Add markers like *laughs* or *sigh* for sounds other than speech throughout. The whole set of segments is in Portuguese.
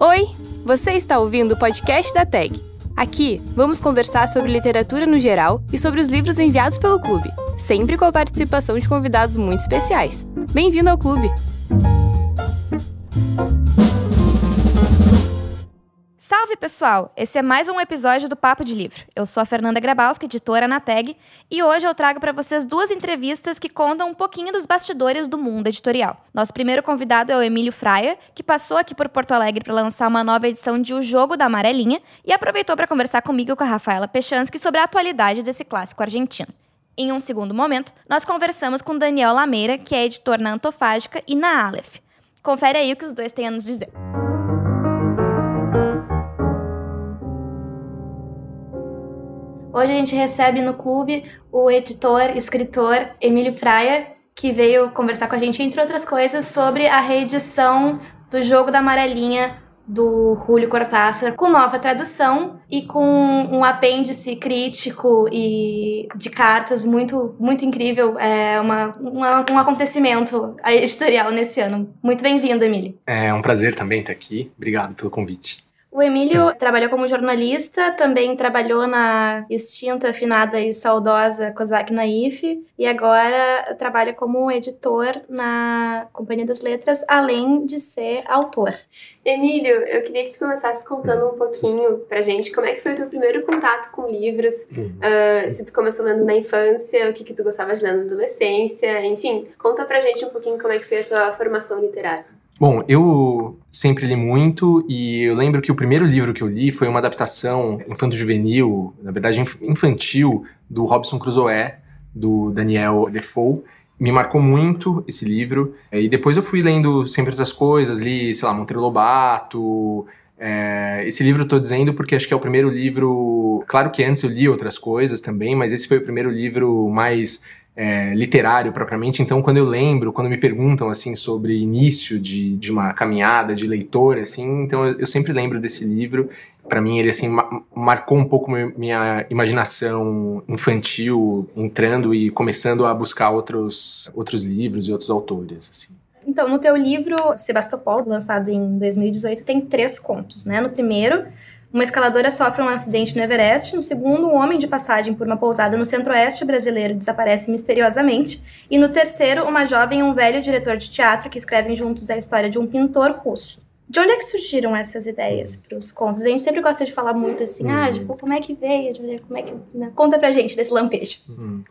Oi, você está ouvindo o podcast da TAG. Aqui vamos conversar sobre literatura no geral e sobre os livros enviados pelo clube, sempre com a participação de convidados muito especiais. Bem-vindo ao clube! Pessoal! Esse é mais um episódio do Papo de Livro. Eu sou a Fernanda Grabowska, editora na TAG, e hoje eu trago para vocês duas entrevistas que contam um pouquinho dos bastidores do mundo editorial. Nosso primeiro convidado é o Emílio Fraia, que passou aqui por Porto Alegre para lançar uma nova edição de O Jogo da Amarelinha e aproveitou para conversar comigo e com a Rafaela Pechansky sobre a atualidade desse clássico argentino. Em um segundo momento, nós conversamos com Daniel Lameira, que é editor na Antofágica e na Aleph. Confere aí o que os dois têm a nos dizer. Hoje a gente recebe no clube o editor, escritor Emílio Fraia, que veio conversar com a gente, entre outras coisas, sobre a reedição do Jogo da Amarelinha do Julio Cortázar, com nova tradução e com um apêndice crítico e de cartas muito, muito incrível. É uma, uma um acontecimento editorial nesse ano. Muito bem-vindo, Emílio. É um prazer também estar aqui. Obrigado pelo convite. O Emílio trabalhou como jornalista, também trabalhou na extinta, afinada e saudosa Kozak Naif, e agora trabalha como editor na Companhia das Letras, além de ser autor. Emílio, eu queria que tu começasse contando um pouquinho pra gente como é que foi o teu primeiro contato com livros, uhum. uh, se tu começou lendo na infância, o que, que tu gostava de ler na adolescência, enfim, conta pra gente um pouquinho como é que foi a tua formação literária. Bom, eu sempre li muito e eu lembro que o primeiro livro que eu li foi uma adaptação infanto-juvenil, na verdade infantil, do Robson Crusoe, do Daniel Defoe. Me marcou muito esse livro. E depois eu fui lendo sempre outras coisas, li, sei lá, Monteiro Lobato. É, esse livro eu tô dizendo porque acho que é o primeiro livro. Claro que antes eu li outras coisas também, mas esse foi o primeiro livro mais é, literário propriamente, então quando eu lembro, quando me perguntam assim sobre início de, de uma caminhada de leitor, assim, então eu, eu sempre lembro desse livro. Para mim ele assim ma marcou um pouco minha imaginação infantil, entrando e começando a buscar outros outros livros e outros autores, assim. Então, no teu livro Sebastopol, lançado em 2018, tem três contos, né? No primeiro, uma escaladora sofre um acidente no Everest. No segundo, um homem de passagem por uma pousada no centro-oeste brasileiro desaparece misteriosamente. E no terceiro, uma jovem e um velho diretor de teatro que escrevem juntos a história de um pintor russo. De onde é que surgiram essas ideias para os contos? A gente sempre gosta de falar muito assim, uhum. ah, tipo, como é que veio? Como é que... Né? Conta pra gente desse lampejo. Uhum.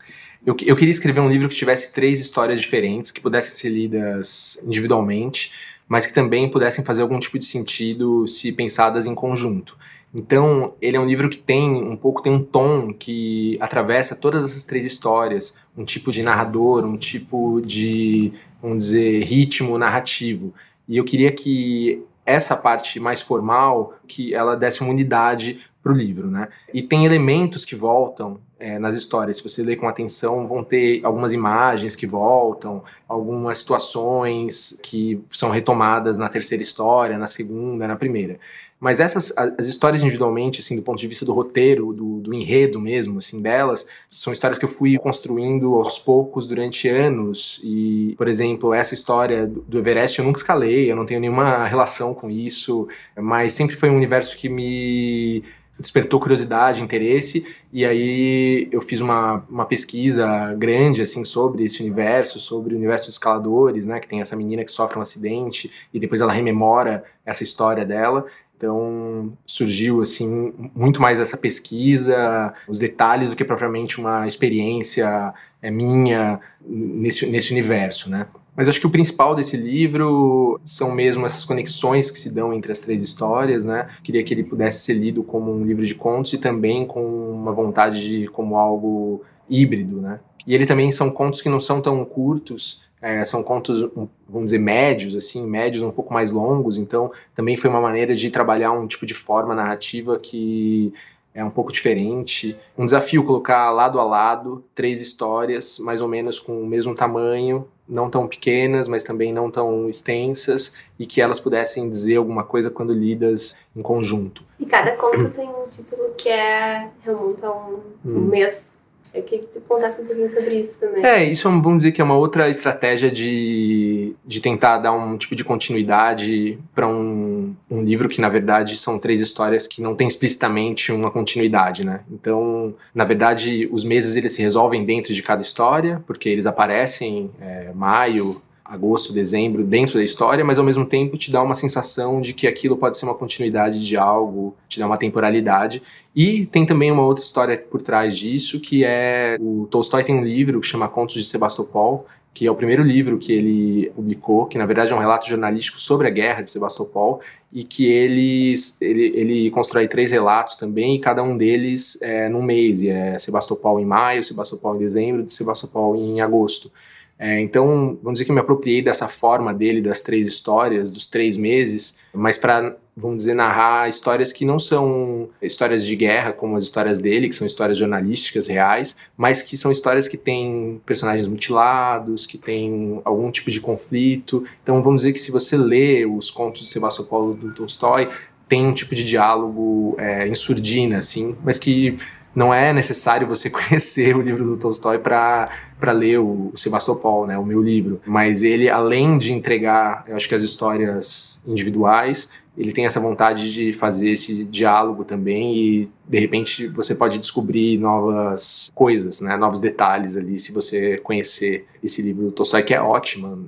Eu, eu queria escrever um livro que tivesse três histórias diferentes, que pudessem ser lidas individualmente, mas que também pudessem fazer algum tipo de sentido se pensadas em conjunto. Então, ele é um livro que tem um pouco tem um tom que atravessa todas essas três histórias, um tipo de narrador, um tipo de, vamos dizer, ritmo narrativo. E eu queria que essa parte mais formal, que ela desse uma unidade para o livro, né? E tem elementos que voltam é, nas histórias. Se você ler com atenção, vão ter algumas imagens que voltam, algumas situações que são retomadas na terceira história, na segunda, na primeira. Mas essas, as histórias individualmente, assim, do ponto de vista do roteiro, do, do enredo mesmo, assim, delas, são histórias que eu fui construindo aos poucos durante anos. E, por exemplo, essa história do Everest eu nunca escalei, eu não tenho nenhuma relação com isso, mas sempre foi um universo que me despertou curiosidade, interesse, e aí eu fiz uma, uma pesquisa grande, assim, sobre esse universo, sobre o universo dos escaladores, né, que tem essa menina que sofre um acidente, e depois ela rememora essa história dela, então surgiu assim muito mais essa pesquisa, os detalhes do que propriamente uma experiência é, minha nesse, nesse universo, né? Mas acho que o principal desse livro são mesmo essas conexões que se dão entre as três histórias, né? Queria que ele pudesse ser lido como um livro de contos e também com uma vontade de como algo híbrido, né? E ele também são contos que não são tão curtos, é, são contos, vamos dizer, médios, assim, médios um pouco mais longos, então também foi uma maneira de trabalhar um tipo de forma narrativa que é um pouco diferente. Um desafio colocar lado a lado três histórias, mais ou menos com o mesmo tamanho, não tão pequenas, mas também não tão extensas, e que elas pudessem dizer alguma coisa quando lidas em conjunto. E cada conto tem um título que é remonta a um, um hum. mês Queria que tu contasse um pouquinho sobre isso também. É, isso é um, vamos dizer que é uma outra estratégia de, de tentar dar um tipo de continuidade para um, um livro que, na verdade, são três histórias que não tem explicitamente uma continuidade, né? Então, na verdade, os meses eles se resolvem dentro de cada história, porque eles aparecem é, maio, agosto, dezembro dentro da história, mas ao mesmo tempo te dá uma sensação de que aquilo pode ser uma continuidade de algo, te dá uma temporalidade. E tem também uma outra história por trás disso, que é o Tolstói tem um livro que chama Contos de Sebastopol, que é o primeiro livro que ele publicou, que na verdade é um relato jornalístico sobre a guerra de Sebastopol, e que ele, ele, ele constrói três relatos também, e cada um deles é num mês, e é Sebastopol em maio, Sebastopol em dezembro, Sebastopol em agosto. É, então, vamos dizer que me apropriei dessa forma dele, das três histórias, dos três meses, mas para, vamos dizer, narrar histórias que não são histórias de guerra, como as histórias dele, que são histórias jornalísticas reais, mas que são histórias que têm personagens mutilados, que têm algum tipo de conflito. Então, vamos dizer que se você lê os contos de Sebastopol do Tolstói, tem um tipo de diálogo é, em surdina, assim, mas que não é necessário você *laughs* conhecer o livro do Tolstói para ler o, o Sebastopol, né, o meu livro. Mas ele, além de entregar, eu acho que as histórias individuais, ele tem essa vontade de fazer esse diálogo também e de repente você pode descobrir novas coisas, né, novos detalhes ali se você conhecer esse livro do Tolstói que é ótimo,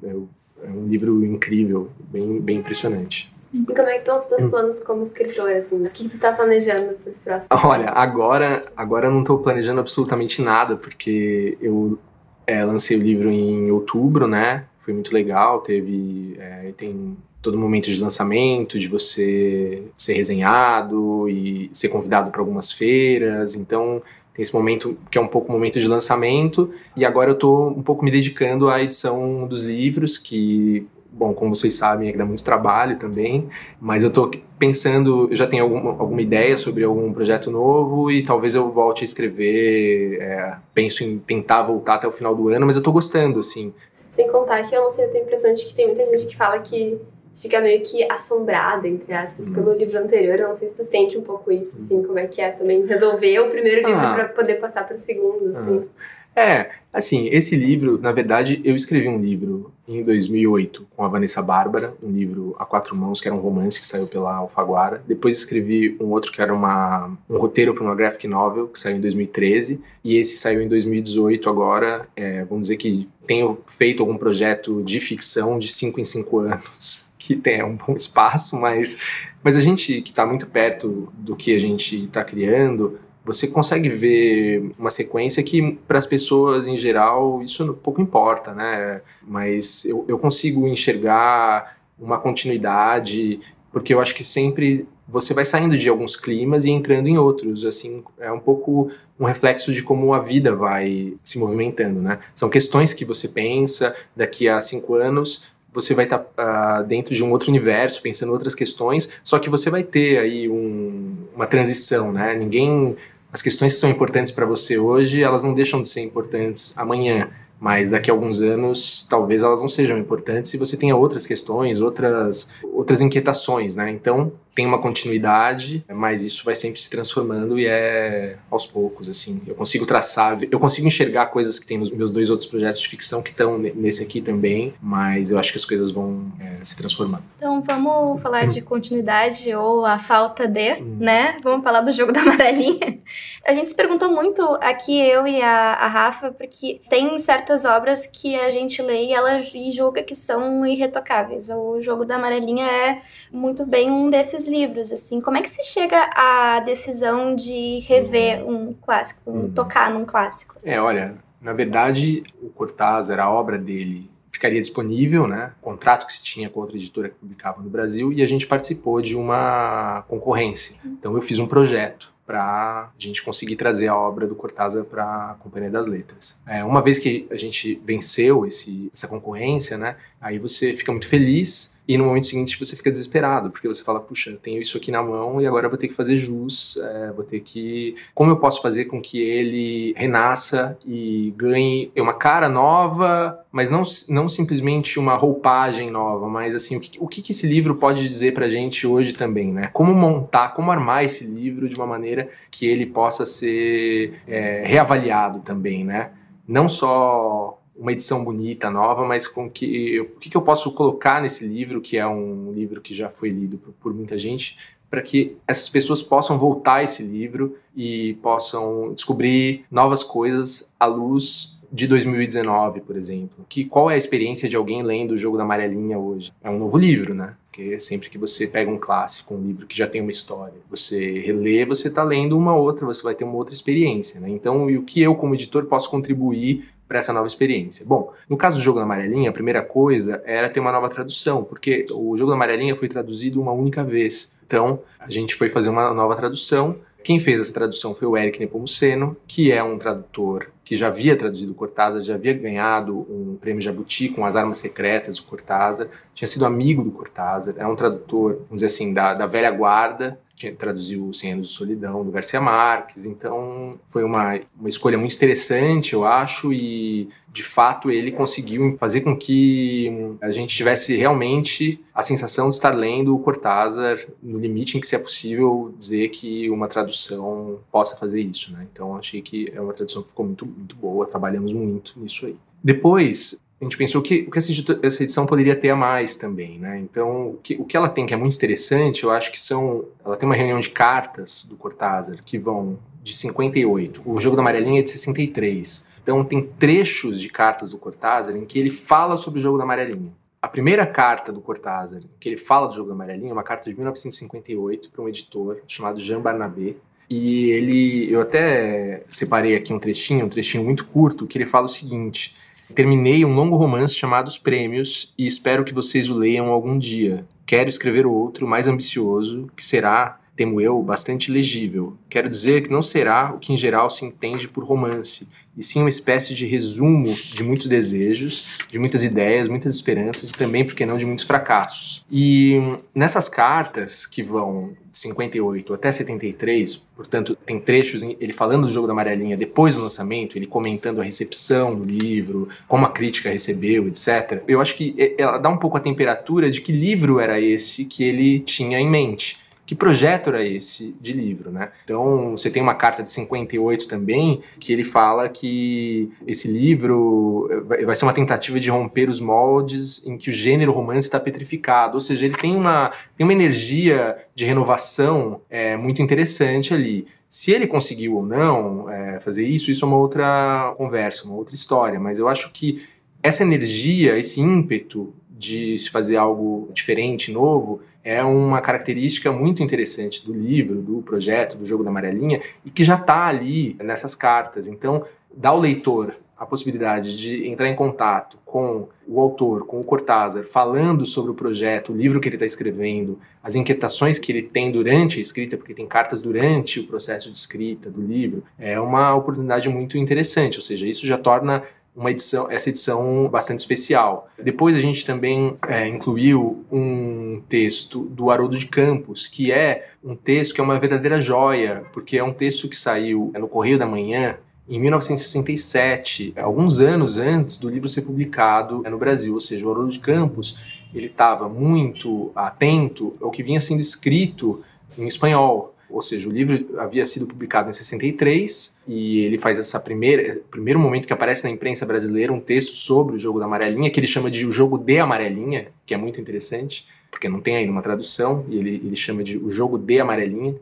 é um livro incrível, bem, bem impressionante. E como é que estão os teus hum. planos como escritor, assim? O que, tu tá planejando para os próximos Olha, anos? agora, agora eu não estou planejando absolutamente nada, porque eu é, lancei o livro em outubro, né? Foi muito legal, teve... É, tem todo momento de lançamento, de você ser resenhado e ser convidado para algumas feiras, então tem esse momento que é um pouco o momento de lançamento, e agora eu estou um pouco me dedicando à edição dos livros, que bom, como vocês sabem, é que dá muito trabalho também, mas eu estou pensando, eu já tenho alguma, alguma ideia sobre algum projeto novo e talvez eu volte a escrever, é, penso em tentar voltar até o final do ano, mas eu estou gostando, assim. Sem contar que eu não sei, eu tenho a impressão de que tem muita gente que fala que fica meio que assombrada, entre aspas, uhum. pelo livro anterior. Eu não sei se tu sente um pouco isso, assim, como é que é também resolver o primeiro livro ah. para poder passar para o segundo, assim. Ah. É, assim, esse livro, na verdade, eu escrevi um livro em 2008 com a Vanessa Bárbara, um livro a quatro mãos, que era um romance que saiu pela Alfaguara. Depois escrevi um outro que era uma, um roteiro para uma graphic novel, que saiu em 2013. E esse saiu em 2018 agora. É, vamos dizer que tenho feito algum projeto de ficção de cinco em cinco anos, *laughs* que tem um bom espaço, mas, mas a gente que está muito perto do que a gente está criando você consegue ver uma sequência que para as pessoas em geral isso pouco importa, né? Mas eu, eu consigo enxergar uma continuidade, porque eu acho que sempre você vai saindo de alguns climas e entrando em outros, assim, é um pouco um reflexo de como a vida vai se movimentando, né? São questões que você pensa daqui a cinco anos, você vai estar tá, uh, dentro de um outro universo, pensando outras questões, só que você vai ter aí um, uma transição, né? Ninguém as questões que são importantes para você hoje, elas não deixam de ser importantes amanhã, mas daqui a alguns anos talvez elas não sejam importantes se você tenha outras questões, outras outras inquietações, né? Então, tem uma continuidade, mas isso vai sempre se transformando e é aos poucos, assim. Eu consigo traçar, eu consigo enxergar coisas que tem nos meus dois outros projetos de ficção que estão nesse aqui também, mas eu acho que as coisas vão é, se transformando. Então vamos falar de continuidade ou a falta de, hum. né? Vamos falar do jogo da amarelinha. A gente se perguntou muito aqui, eu e a, a Rafa, porque tem certas obras que a gente lê e ela julga que são irretocáveis. O jogo da amarelinha é muito bem um desses livros, assim. Como é que se chega à decisão de rever um clássico, um, tocar num clássico? É, olha, na verdade, o Cortázar, a obra dele ficaria disponível, né? O contrato que se tinha com outra editora que publicava no Brasil e a gente participou de uma concorrência. Uhum. Então eu fiz um projeto para a gente conseguir trazer a obra do Cortázar para a Companhia das Letras. É, uma vez que a gente venceu esse, essa concorrência, né? Aí você fica muito feliz e no momento seguinte você fica desesperado, porque você fala, puxa, eu tenho isso aqui na mão e agora eu vou ter que fazer jus, é, vou ter que. Como eu posso fazer com que ele renasça e ganhe uma cara nova, mas não, não simplesmente uma roupagem nova, mas assim, o que, o que esse livro pode dizer pra gente hoje também, né? Como montar, como armar esse livro de uma maneira que ele possa ser é, reavaliado também, né? Não só uma edição bonita, nova, mas com que o que, que eu posso colocar nesse livro, que é um livro que já foi lido por, por muita gente, para que essas pessoas possam voltar a esse livro e possam descobrir novas coisas à luz de 2019, por exemplo. Que qual é a experiência de alguém lendo o Jogo da Amarelinha hoje? É um novo livro, né? Porque sempre que você pega um clássico, um livro que já tem uma história, você relê, você está lendo uma outra, você vai ter uma outra experiência, né? Então, e o que eu como editor posso contribuir para essa nova experiência? Bom, no caso do Jogo da Amarelinha, a primeira coisa era ter uma nova tradução, porque o Jogo da Amarelinha foi traduzido uma única vez. Então, a gente foi fazer uma nova tradução. Quem fez essa tradução foi o Eric Nepomuceno, que é um tradutor que já havia traduzido Cortázar, já havia ganhado um prêmio Jabuti com As Armas Secretas do Cortázar, tinha sido amigo do Cortázar, é um tradutor, vamos dizer assim, da, da velha guarda, traduziu Cem Anos de Solidão, do Garcia Marques, então foi uma, uma escolha muito interessante, eu acho, e de fato ele conseguiu fazer com que a gente tivesse realmente a sensação de estar lendo o Cortázar no limite em que se é possível dizer que uma tradução possa fazer isso, né? Então achei que é uma tradução que ficou muito, muito boa, trabalhamos muito nisso aí. Depois, a gente pensou que o que essa edição poderia ter a mais também, né? Então, o que, o que ela tem que é muito interessante, eu acho que são. Ela tem uma reunião de cartas do Cortázar que vão de 58. O Jogo da Amarelinha é de 63. Então, tem trechos de cartas do Cortázar em que ele fala sobre o Jogo da Amarelinha. A primeira carta do Cortázar, que ele fala do Jogo da Amarelinha, é uma carta de 1958 para um editor chamado Jean Barnabé. E ele. Eu até separei aqui um trechinho, um trechinho muito curto, que ele fala o seguinte Terminei um longo romance chamado Os Prêmios e espero que vocês o leiam algum dia. Quero escrever outro, mais ambicioso, que será, temo eu, bastante legível. Quero dizer que não será o que em geral se entende por romance, e sim uma espécie de resumo de muitos desejos, de muitas ideias, muitas esperanças e também, porque não, de muitos fracassos. E nessas cartas, que vão de 58 até 73, portanto, tem trechos ele falando do jogo da amarelinha depois do lançamento, ele comentando a recepção do livro, como a crítica recebeu, etc. Eu acho que ela dá um pouco a temperatura de que livro era esse que ele tinha em mente que projeto era esse de livro, né? Então, você tem uma carta de 58 também, que ele fala que esse livro vai ser uma tentativa de romper os moldes em que o gênero romance está petrificado, ou seja, ele tem uma, tem uma energia de renovação é, muito interessante ali. Se ele conseguiu ou não é, fazer isso, isso é uma outra conversa, uma outra história, mas eu acho que essa energia, esse ímpeto de se fazer algo diferente, novo, é uma característica muito interessante do livro, do projeto, do jogo da amarelinha, e que já está ali nessas cartas. Então, dá ao leitor a possibilidade de entrar em contato com o autor, com o Cortázar, falando sobre o projeto, o livro que ele está escrevendo, as inquietações que ele tem durante a escrita, porque tem cartas durante o processo de escrita do livro, é uma oportunidade muito interessante. Ou seja, isso já torna uma edição, essa edição bastante especial. Depois a gente também é, incluiu um texto do Haroldo de Campos, que é um texto que é uma verdadeira joia, porque é um texto que saiu no Correio da Manhã em 1967, alguns anos antes do livro ser publicado no Brasil. Ou seja, o Haroldo de Campos ele estava muito atento ao que vinha sendo escrito em espanhol. Ou seja, o livro havia sido publicado em 63 e ele faz essa primeira primeiro momento que aparece na imprensa brasileira um texto sobre o jogo da amarelinha, que ele chama de o jogo de amarelinha, que é muito interessante, porque não tem ainda uma tradução, e ele, ele chama de o jogo de amarelinha.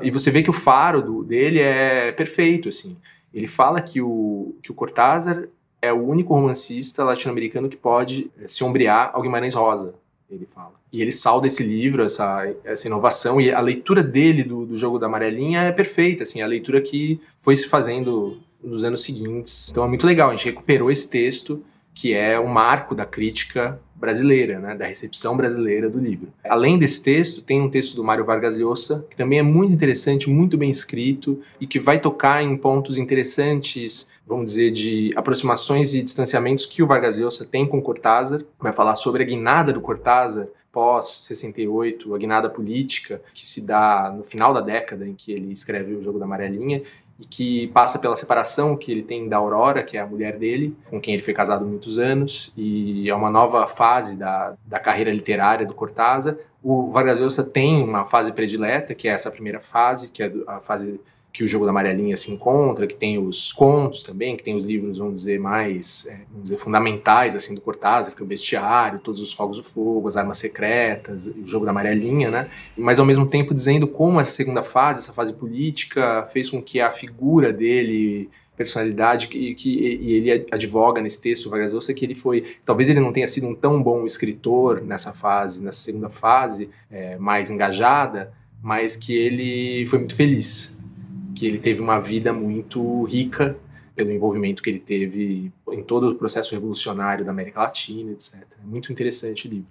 E você vê que o faro do, dele é perfeito, assim. Ele fala que o, que o Cortázar é o único romancista latino-americano que pode se ombrear ao Guimarães Rosa, ele fala. E ele salda esse livro, essa, essa inovação, e a leitura dele do, do jogo da amarelinha é perfeita, assim, a leitura que foi se fazendo nos anos seguintes. Então é muito legal, a gente recuperou esse texto, que é o marco da crítica brasileira, né, da recepção brasileira do livro. Além desse texto, tem um texto do Mário Vargas Llosa, que também é muito interessante, muito bem escrito, e que vai tocar em pontos interessantes vamos dizer, de aproximações e distanciamentos que o Vargas Llosa tem com Cortázar. Vai falar sobre a guinada do Cortázar pós-68, a guinada política, que se dá no final da década em que ele escreve o Jogo da Amarelinha, e que passa pela separação que ele tem da Aurora, que é a mulher dele, com quem ele foi casado muitos anos, e é uma nova fase da, da carreira literária do Cortázar. O Vargas Llosa tem uma fase predileta, que é essa primeira fase, que é a fase que o jogo da amarelinha se encontra, que tem os contos também, que tem os livros, vamos dizer, mais é, vamos dizer, fundamentais assim do Cortázar, que é o Bestiário, Todos os Fogos do Fogo, As Armas Secretas, o jogo da amarelinha, né? Mas ao mesmo tempo dizendo como essa segunda fase, essa fase política, fez com que a figura dele personalidade que, que e ele advoga nesse texto Vargas Llosa que ele foi talvez ele não tenha sido um tão bom escritor nessa fase nessa segunda fase é, mais engajada mas que ele foi muito feliz que ele teve uma vida muito rica pelo envolvimento que ele teve em todo o processo revolucionário da América Latina, etc. Muito interessante o livro,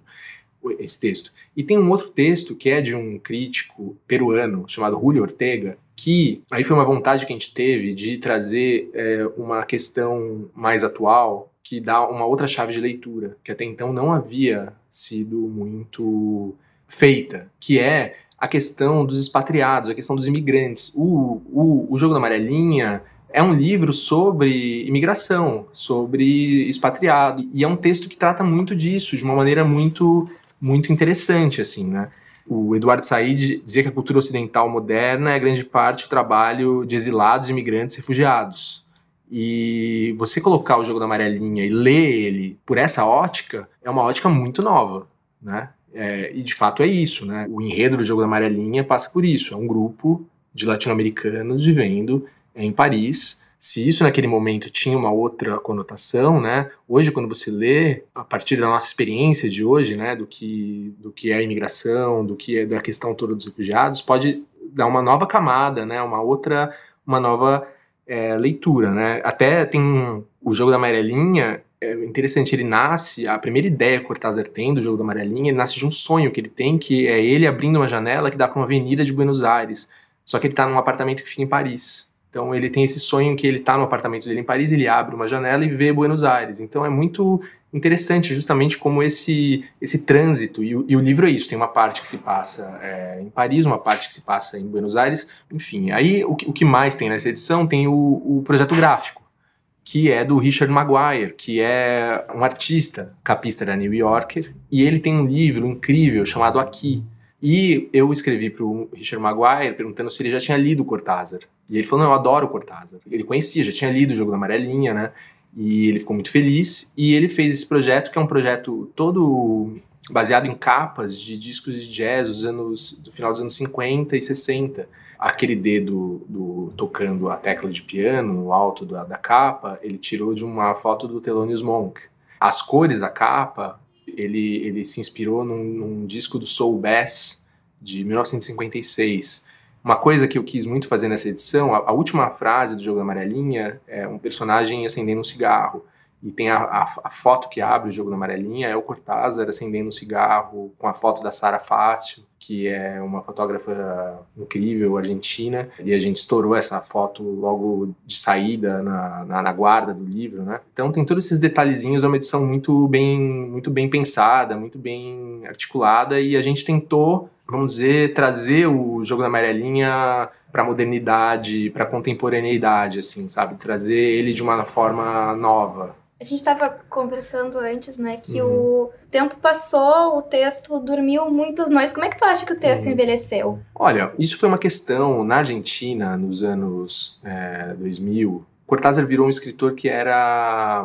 esse texto. E tem um outro texto que é de um crítico peruano chamado Julio Ortega, que aí foi uma vontade que a gente teve de trazer é, uma questão mais atual que dá uma outra chave de leitura, que até então não havia sido muito feita, que é a questão dos expatriados, a questão dos imigrantes. O, o, o Jogo da Amarelinha é um livro sobre imigração, sobre expatriado, e é um texto que trata muito disso, de uma maneira muito, muito interessante, assim, né? O Eduardo Said dizia que a cultura ocidental moderna é grande parte o trabalho de exilados, imigrantes, refugiados. E você colocar o Jogo da Amarelinha e ler ele por essa ótica é uma ótica muito nova, né? É, e de fato é isso, né? O enredo do jogo da amarelinha passa por isso. É um grupo de latino-americanos vivendo em Paris. Se isso naquele momento tinha uma outra conotação, né? Hoje, quando você lê, a partir da nossa experiência de hoje, né, do que, do que é a imigração, do que é da questão toda dos refugiados, pode dar uma nova camada, né? Uma outra, uma nova é, leitura, né? Até tem o jogo da amarelinha é interessante, ele nasce, a primeira ideia que o Cortázar tem do jogo da amarelinha, ele nasce de um sonho que ele tem, que é ele abrindo uma janela que dá para uma avenida de Buenos Aires. Só que ele está num apartamento que fica em Paris. Então ele tem esse sonho que ele está no apartamento dele em Paris, ele abre uma janela e vê Buenos Aires. Então é muito interessante justamente como esse esse trânsito e o, e o livro é isso tem uma parte que se passa é, em Paris uma parte que se passa em Buenos Aires enfim aí o, o que mais tem nessa edição tem o, o projeto gráfico que é do Richard Maguire, que é um artista capista da New Yorker, e ele tem um livro incrível chamado Aqui. E eu escrevi para o Richard Maguire perguntando se ele já tinha lido Cortázar. E ele falou: Não, eu adoro Cortázar. Ele conhecia, já tinha lido o Jogo da Amarelinha, né? E ele ficou muito feliz. E ele fez esse projeto, que é um projeto todo baseado em capas de discos de jazz dos anos, do final dos anos 50 e 60 aquele dedo do, tocando a tecla de piano no alto da, da capa, ele tirou de uma foto do Thelonious Monk. As cores da capa, ele, ele se inspirou num, num disco do Soul Bass de 1956. Uma coisa que eu quis muito fazer nessa edição, a, a última frase do Jogo da Amarelinha é um personagem acendendo um cigarro. E tem a, a, a, foto que abre o jogo da amarelinha, é o Cortázar acendendo um cigarro com a foto da Sara Fácil, que é uma fotógrafa incrível, argentina, e a gente estourou essa foto logo de saída na, na, na, guarda do livro, né? Então tem todos esses detalhezinhos, é uma edição muito bem, muito bem pensada, muito bem articulada, e a gente tentou, vamos dizer, trazer o jogo da amarelinha para modernidade, para contemporaneidade, assim, sabe? Trazer ele de uma forma nova. A gente estava conversando antes, né, que uhum. o tempo passou, o texto dormiu muitas noites. Como é que tu acha que o texto uhum. envelheceu? Olha, isso foi uma questão na Argentina nos anos é, 2000. Cortázar virou um escritor que era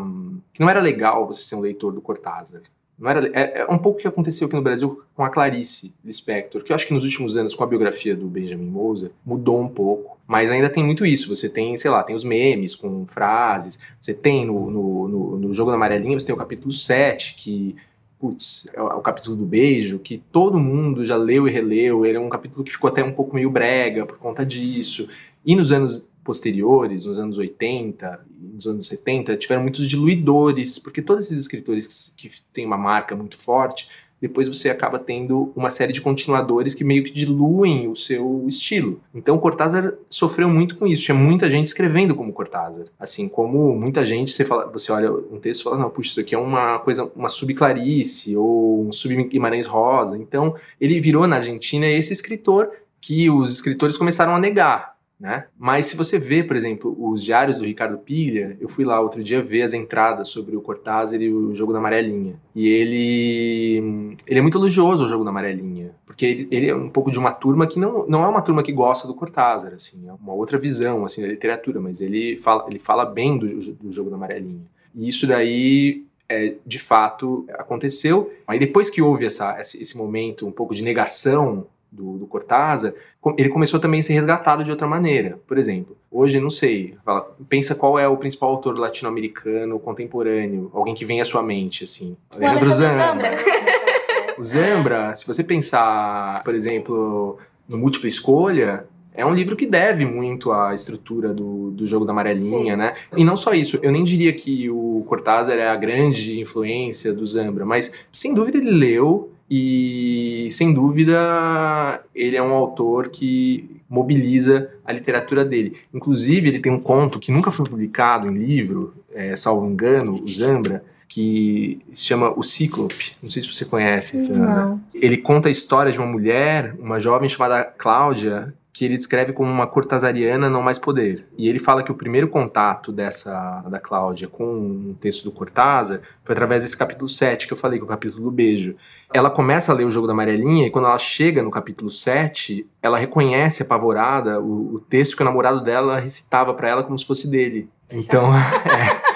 que não era legal você ser um leitor do Cortázar. Não era, é, é um pouco o que aconteceu aqui no Brasil com a Clarice Lispector, que eu acho que nos últimos anos, com a biografia do Benjamin Moser, mudou um pouco. Mas ainda tem muito isso. Você tem, sei lá, tem os memes com frases. Você tem no, no, no, no Jogo da Amarelinha, você tem o capítulo 7, que putz, é, é o capítulo do beijo, que todo mundo já leu e releu. Ele é um capítulo que ficou até um pouco meio brega por conta disso. E nos anos posteriores, nos anos 80, nos anos 70, tiveram muitos diluidores, porque todos esses escritores que, que têm uma marca muito forte depois você acaba tendo uma série de continuadores que meio que diluem o seu estilo. Então Cortázar sofreu muito com isso. Tinha muita gente escrevendo como Cortázar. Assim como muita gente, você, fala, você olha um texto e fala, não, puxa, isso aqui é uma coisa, uma subclarice ou um sub-Guimarães Rosa. Então ele virou na Argentina esse escritor que os escritores começaram a negar. Né? Mas se você vê, por exemplo, os diários do Ricardo Pilha, eu fui lá outro dia ver as entradas sobre o Cortázar e o jogo da amarelinha. E ele ele é muito elogioso o jogo da amarelinha, porque ele, ele, é um pouco de uma turma que não, não é uma turma que gosta do Cortázar, assim, é uma outra visão assim da literatura, mas ele fala ele fala bem do, do jogo da amarelinha. E isso daí é, de fato aconteceu. Aí depois que houve essa, esse, esse momento um pouco de negação do, do Cortázar, ele começou também a ser resgatado de outra maneira. Por exemplo, hoje, não sei, fala, pensa qual é o principal autor latino-americano contemporâneo, alguém que vem à sua mente, assim. Alejandro Zambra. *laughs* O Zambra, se você pensar, por exemplo, no Múltipla Escolha, é um livro que deve muito à estrutura do, do jogo da amarelinha, Sim. né? E não só isso, eu nem diria que o Cortázar é a grande influência do Zambra, mas sem dúvida ele leu e, sem dúvida, ele é um autor que mobiliza a literatura dele. Inclusive, ele tem um conto que nunca foi publicado em livro, é, salvo engano, o Zambra, que se chama O Cíclope. Não sei se você conhece, Fernanda. Não. Ele conta a história de uma mulher, uma jovem chamada Cláudia, que ele descreve como uma cortazariana não mais poder. E ele fala que o primeiro contato dessa da Cláudia com um texto do Cortázar foi através desse capítulo 7 que eu falei, que é o capítulo do beijo. Ela começa a ler o jogo da amarelinha e quando ela chega no capítulo 7, ela reconhece apavorada o, o texto que o namorado dela recitava para ela como se fosse dele. Então, *laughs* é.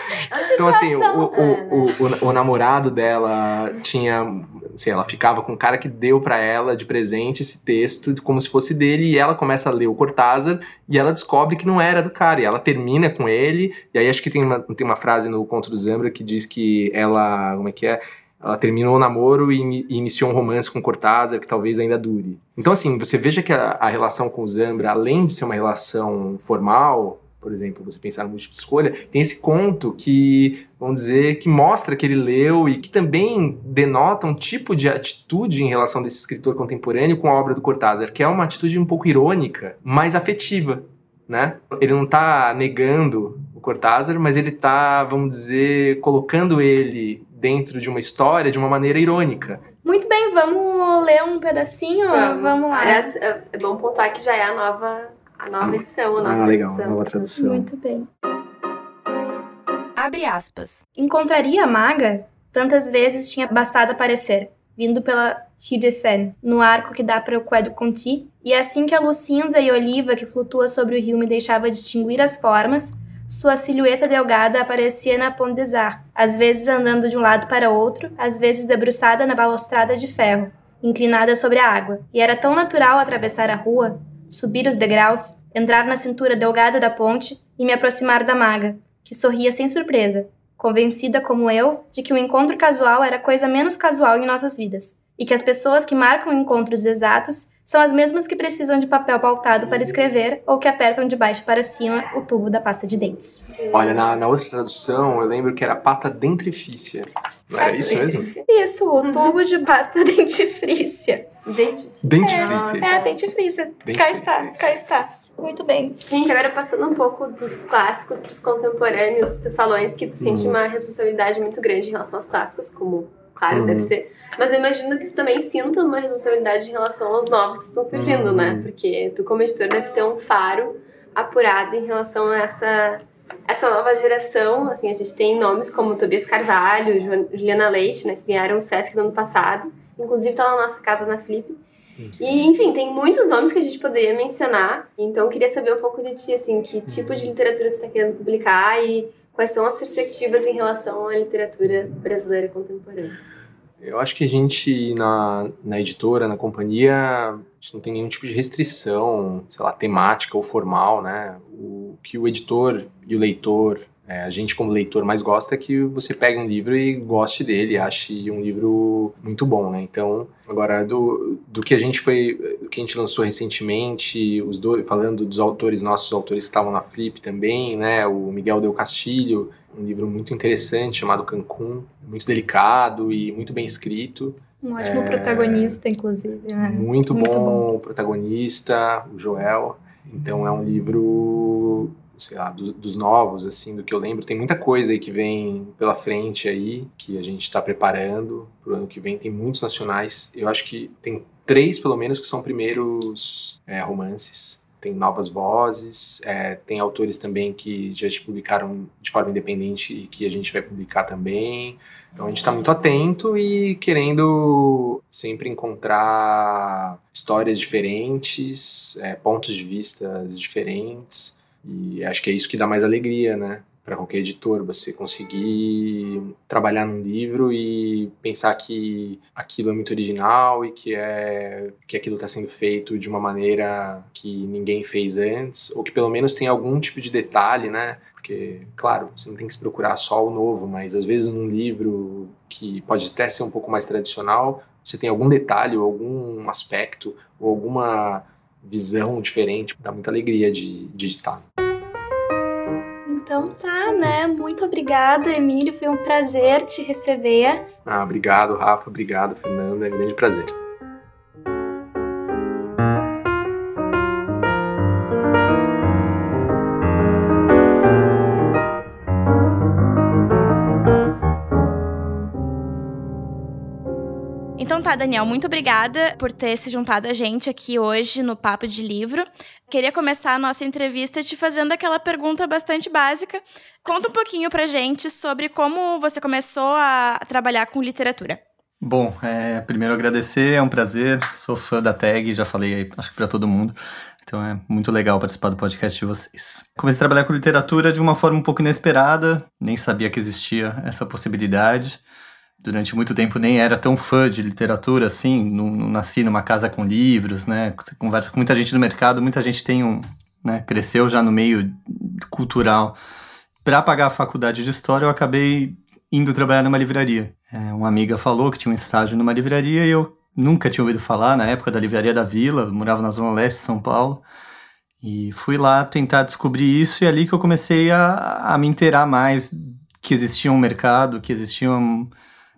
Então, assim, o, o, o, o, namorado dela tinha. Assim, ela ficava com o cara que deu para ela de presente esse texto como se fosse dele, e ela começa a ler o Cortázar e ela descobre que não era do cara. E ela termina com ele, e aí acho que tem uma, tem uma frase no Conto do Zambra que diz que ela. Como é que é? Ela terminou o namoro e, iniciou um romance com Cortázar que talvez ainda dure. Então, assim, você veja que a, a relação com o Zambra, além de ser uma relação formal, por exemplo, você pensar no múltipla escolha, tem esse conto que, vamos dizer, que mostra que ele leu e que também denota um tipo de atitude em relação desse escritor contemporâneo com a obra do Cortázar, que é uma atitude um pouco irônica, mas afetiva, né? Ele não está negando o Cortázar, mas ele está, vamos dizer, colocando ele dentro de uma história de uma maneira irônica. Muito bem, vamos ler um pedacinho? Vamos, vamos lá. Aliás, é bom pontuar que já é a nova a nova edição, a nova ah, legal, edição. nova tradução. Muito bem. Abre aspas. Encontraria a maga? Tantas vezes tinha bastado aparecer, vindo pela Rue de Seine, no arco que dá para o Quai Conti, e assim que a luz cinza e oliva que flutua sobre o rio me deixava distinguir as formas, sua silhueta delgada aparecia na Pont des Arts, às vezes andando de um lado para outro, às vezes debruçada na balustrada de ferro, inclinada sobre a água, e era tão natural atravessar a rua, subir os degraus, entrar na cintura delgada da ponte e me aproximar da maga, que sorria sem surpresa, convencida como eu de que o encontro casual era coisa menos casual em nossas vidas, e que as pessoas que marcam encontros exatos são as mesmas que precisam de papel pautado para escrever ou que apertam de baixo para cima o tubo da pasta de dentes. Olha, na, na outra tradução eu lembro que era pasta dentrifícia. Não era isso mesmo? Isso, o tubo de pasta *laughs* dentifrícia. Dentifrícia. Dentifrícia. É, é dentifrícia. Cá está, cá está. Muito bem. Gente, agora passando um pouco dos clássicos para os contemporâneos, tu falou antes que tu sente hum. uma responsabilidade muito grande em relação aos clássicos, como, claro, hum. deve ser mas eu imagino que isso também sinta uma responsabilidade em relação aos novos que estão surgindo, né? Uhum. Porque tu, como editor, deve ter um faro apurado em relação a essa, essa nova geração. Assim, a gente tem nomes como Tobias Carvalho, Juliana Leite, né? Que ganharam o Sesc no ano passado. Inclusive, tá na nossa casa na Flip. Uhum. E, enfim, tem muitos nomes que a gente poderia mencionar. Então, eu queria saber um pouco de ti, assim, que tipo de literatura tu está querendo publicar e quais são as perspectivas em relação à literatura brasileira contemporânea. Eu acho que a gente, na, na editora, na companhia, a gente não tem nenhum tipo de restrição, sei lá, temática ou formal, né? O que o editor e o leitor, é, a gente como leitor mais gosta é que você pegue um livro e goste dele, ache um livro muito bom, né? Então, agora, do, do que a gente foi, que a gente lançou recentemente, os dois, falando dos autores, nossos autores que estavam na Flip também, né? O Miguel Del Castilho, um livro muito interessante chamado Cancún, muito delicado e muito bem escrito. Um ótimo é... protagonista, inclusive, né? Muito, muito bom, bom protagonista, o Joel. Então é um livro sei lá, dos, dos, novos, assim, do que eu lembro. Tem muita coisa aí que vem pela frente aí, que a gente está preparando para o ano que vem. Tem muitos nacionais. Eu acho que tem três, pelo menos, que são primeiros é, romances. Tem novas vozes, é, tem autores também que já publicaram de forma independente e que a gente vai publicar também. Então a gente está muito atento e querendo sempre encontrar histórias diferentes, é, pontos de vista diferentes e acho que é isso que dá mais alegria, né? Para qualquer editor, você conseguir trabalhar num livro e pensar que aquilo é muito original e que é que aquilo está sendo feito de uma maneira que ninguém fez antes, ou que pelo menos tem algum tipo de detalhe, né? Porque, claro, você não tem que se procurar só o novo, mas às vezes num livro que pode até ser um pouco mais tradicional, você tem algum detalhe algum aspecto ou alguma visão diferente, dá muita alegria de, de editar. Então tá, né? Muito obrigada, Emílio. Foi um prazer te receber. Ah, obrigado, Rafa. Obrigado, Fernanda. É um grande prazer. Então tá, Daniel, muito obrigada por ter se juntado a gente aqui hoje no Papo de Livro. Queria começar a nossa entrevista te fazendo aquela pergunta bastante básica. Conta um pouquinho pra gente sobre como você começou a trabalhar com literatura. Bom, é, primeiro agradecer, é um prazer. Sou fã da tag, já falei aí, acho que para todo mundo. Então é muito legal participar do podcast de vocês. Comecei a trabalhar com literatura de uma forma um pouco inesperada, nem sabia que existia essa possibilidade durante muito tempo nem era tão fã de literatura assim, não, não, nasci numa casa com livros, né? Você conversa com muita gente do mercado, muita gente tem um, né, cresceu já no meio cultural. Para pagar a faculdade de história, eu acabei indo trabalhar numa livraria. É, uma amiga falou que tinha um estágio numa livraria e eu nunca tinha ouvido falar na época da livraria da Vila, morava na zona leste de São Paulo. E fui lá tentar descobrir isso e é ali que eu comecei a, a me inteirar mais que existia um mercado, que existiam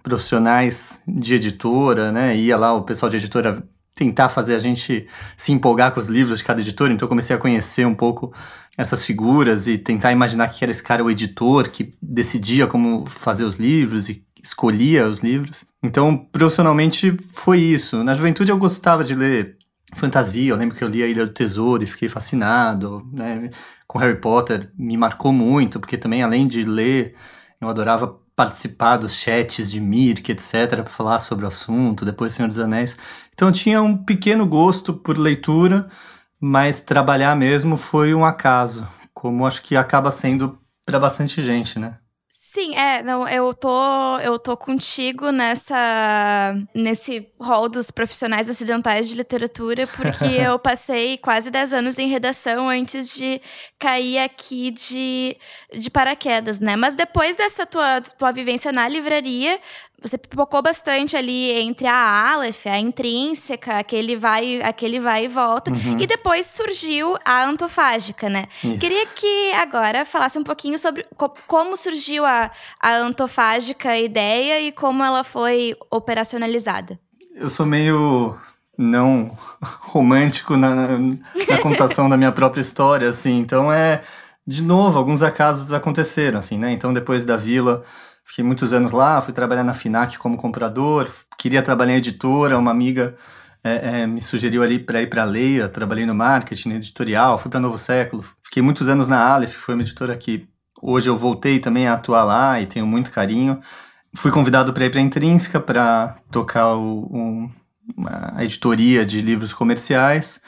profissionais de editora, né? Ia lá o pessoal de editora tentar fazer a gente se empolgar com os livros de cada editora, então eu comecei a conhecer um pouco essas figuras e tentar imaginar que era esse cara o editor que decidia como fazer os livros e escolhia os livros. Então, profissionalmente foi isso. Na juventude eu gostava de ler fantasia, eu lembro que eu li a Ilha do Tesouro e fiquei fascinado, né? Com Harry Potter me marcou muito, porque também além de ler, eu adorava participar dos chats de Mirk, etc., para falar sobre o assunto, depois Senhor dos Anéis. Então tinha um pequeno gosto por leitura, mas trabalhar mesmo foi um acaso, como acho que acaba sendo para bastante gente, né? Sim, é, não, eu tô, eu tô contigo nessa nesse rol dos profissionais acidentais de literatura, porque *laughs* eu passei quase 10 anos em redação antes de cair aqui de, de paraquedas, né? Mas depois dessa tua, tua vivência na livraria, você pipocou bastante ali entre a Aleph, a intrínseca, aquele vai, aquele vai e volta. Uhum. E depois surgiu a antofágica, né? Isso. Queria que agora falasse um pouquinho sobre co como surgiu a, a antofágica ideia e como ela foi operacionalizada. Eu sou meio não *laughs* romântico na, na contação da minha própria história, assim. Então é, de novo, alguns acasos aconteceram, assim, né? Então depois da vila Fiquei muitos anos lá, fui trabalhar na FINAC como comprador, queria trabalhar em editora, uma amiga é, é, me sugeriu ali para ir para a Leia, trabalhei no marketing, editorial, fui para Novo Século. Fiquei muitos anos na Aleph, foi uma editora que hoje eu voltei também a atuar lá e tenho muito carinho. Fui convidado para ir para a Intrínseca para tocar o, um, uma editoria de livros comerciais.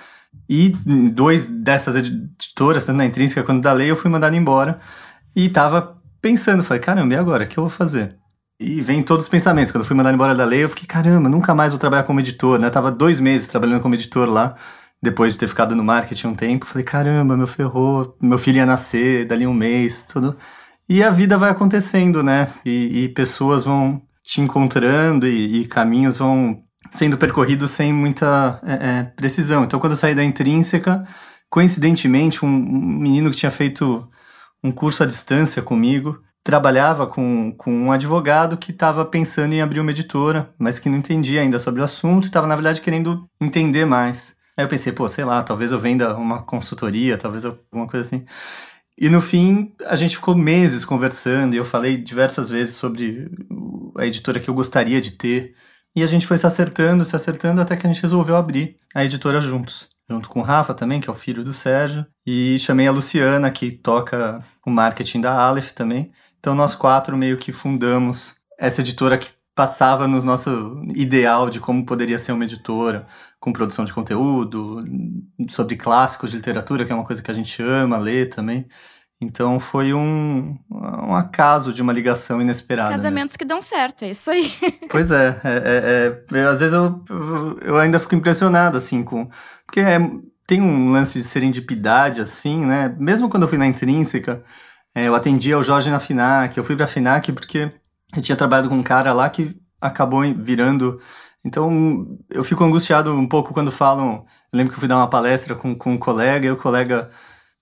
E dois dessas editoras, tanto na Intrínseca quanto da Lei, eu fui mandado embora. E estava pensando, falei, caramba, e agora? O que eu vou fazer? E vem todos os pensamentos. Quando eu fui mandado embora da lei, eu fiquei, caramba, nunca mais vou trabalhar como editor, né? Eu tava dois meses trabalhando como editor lá, depois de ter ficado no marketing um tempo. Falei, caramba, meu ferrou, meu filho ia nascer dali um mês, tudo. E a vida vai acontecendo, né? E, e pessoas vão te encontrando e, e, caminhos vão sendo percorridos sem muita é, é, precisão. Então, quando eu saí da intrínseca, coincidentemente, um, um menino que tinha feito um curso à distância comigo. trabalhava com, com um advogado que estava pensando em abrir uma editora, mas que não entendia ainda sobre o assunto e estava, na verdade, querendo entender mais. Aí eu pensei, pô, sei lá, talvez eu venda uma consultoria, talvez alguma coisa assim. E no fim, a gente ficou meses conversando e eu falei diversas vezes sobre a editora que eu gostaria de ter. E a gente foi se acertando, se acertando, até que a gente resolveu abrir a editora juntos. Junto com o Rafa também, que é o filho do Sérgio. E chamei a Luciana, que toca o marketing da Aleph também. Então nós quatro meio que fundamos essa editora que passava no nosso ideal de como poderia ser uma editora, com produção de conteúdo, sobre clássicos de literatura, que é uma coisa que a gente ama ler também. Então foi um, um acaso de uma ligação inesperada. Né? Casamentos né? que dão certo, é isso aí. *laughs* Pois é, é, é, é às vezes eu, eu ainda fico impressionado, assim, com. Porque é, tem um lance de serendipidade, assim, né? Mesmo quando eu fui na Intrínseca, é, eu atendi ao Jorge na FINAC, eu fui pra FINAC porque eu tinha trabalhado com um cara lá que acabou virando. Então, eu fico angustiado um pouco quando falam. Eu lembro que eu fui dar uma palestra com, com um colega e o colega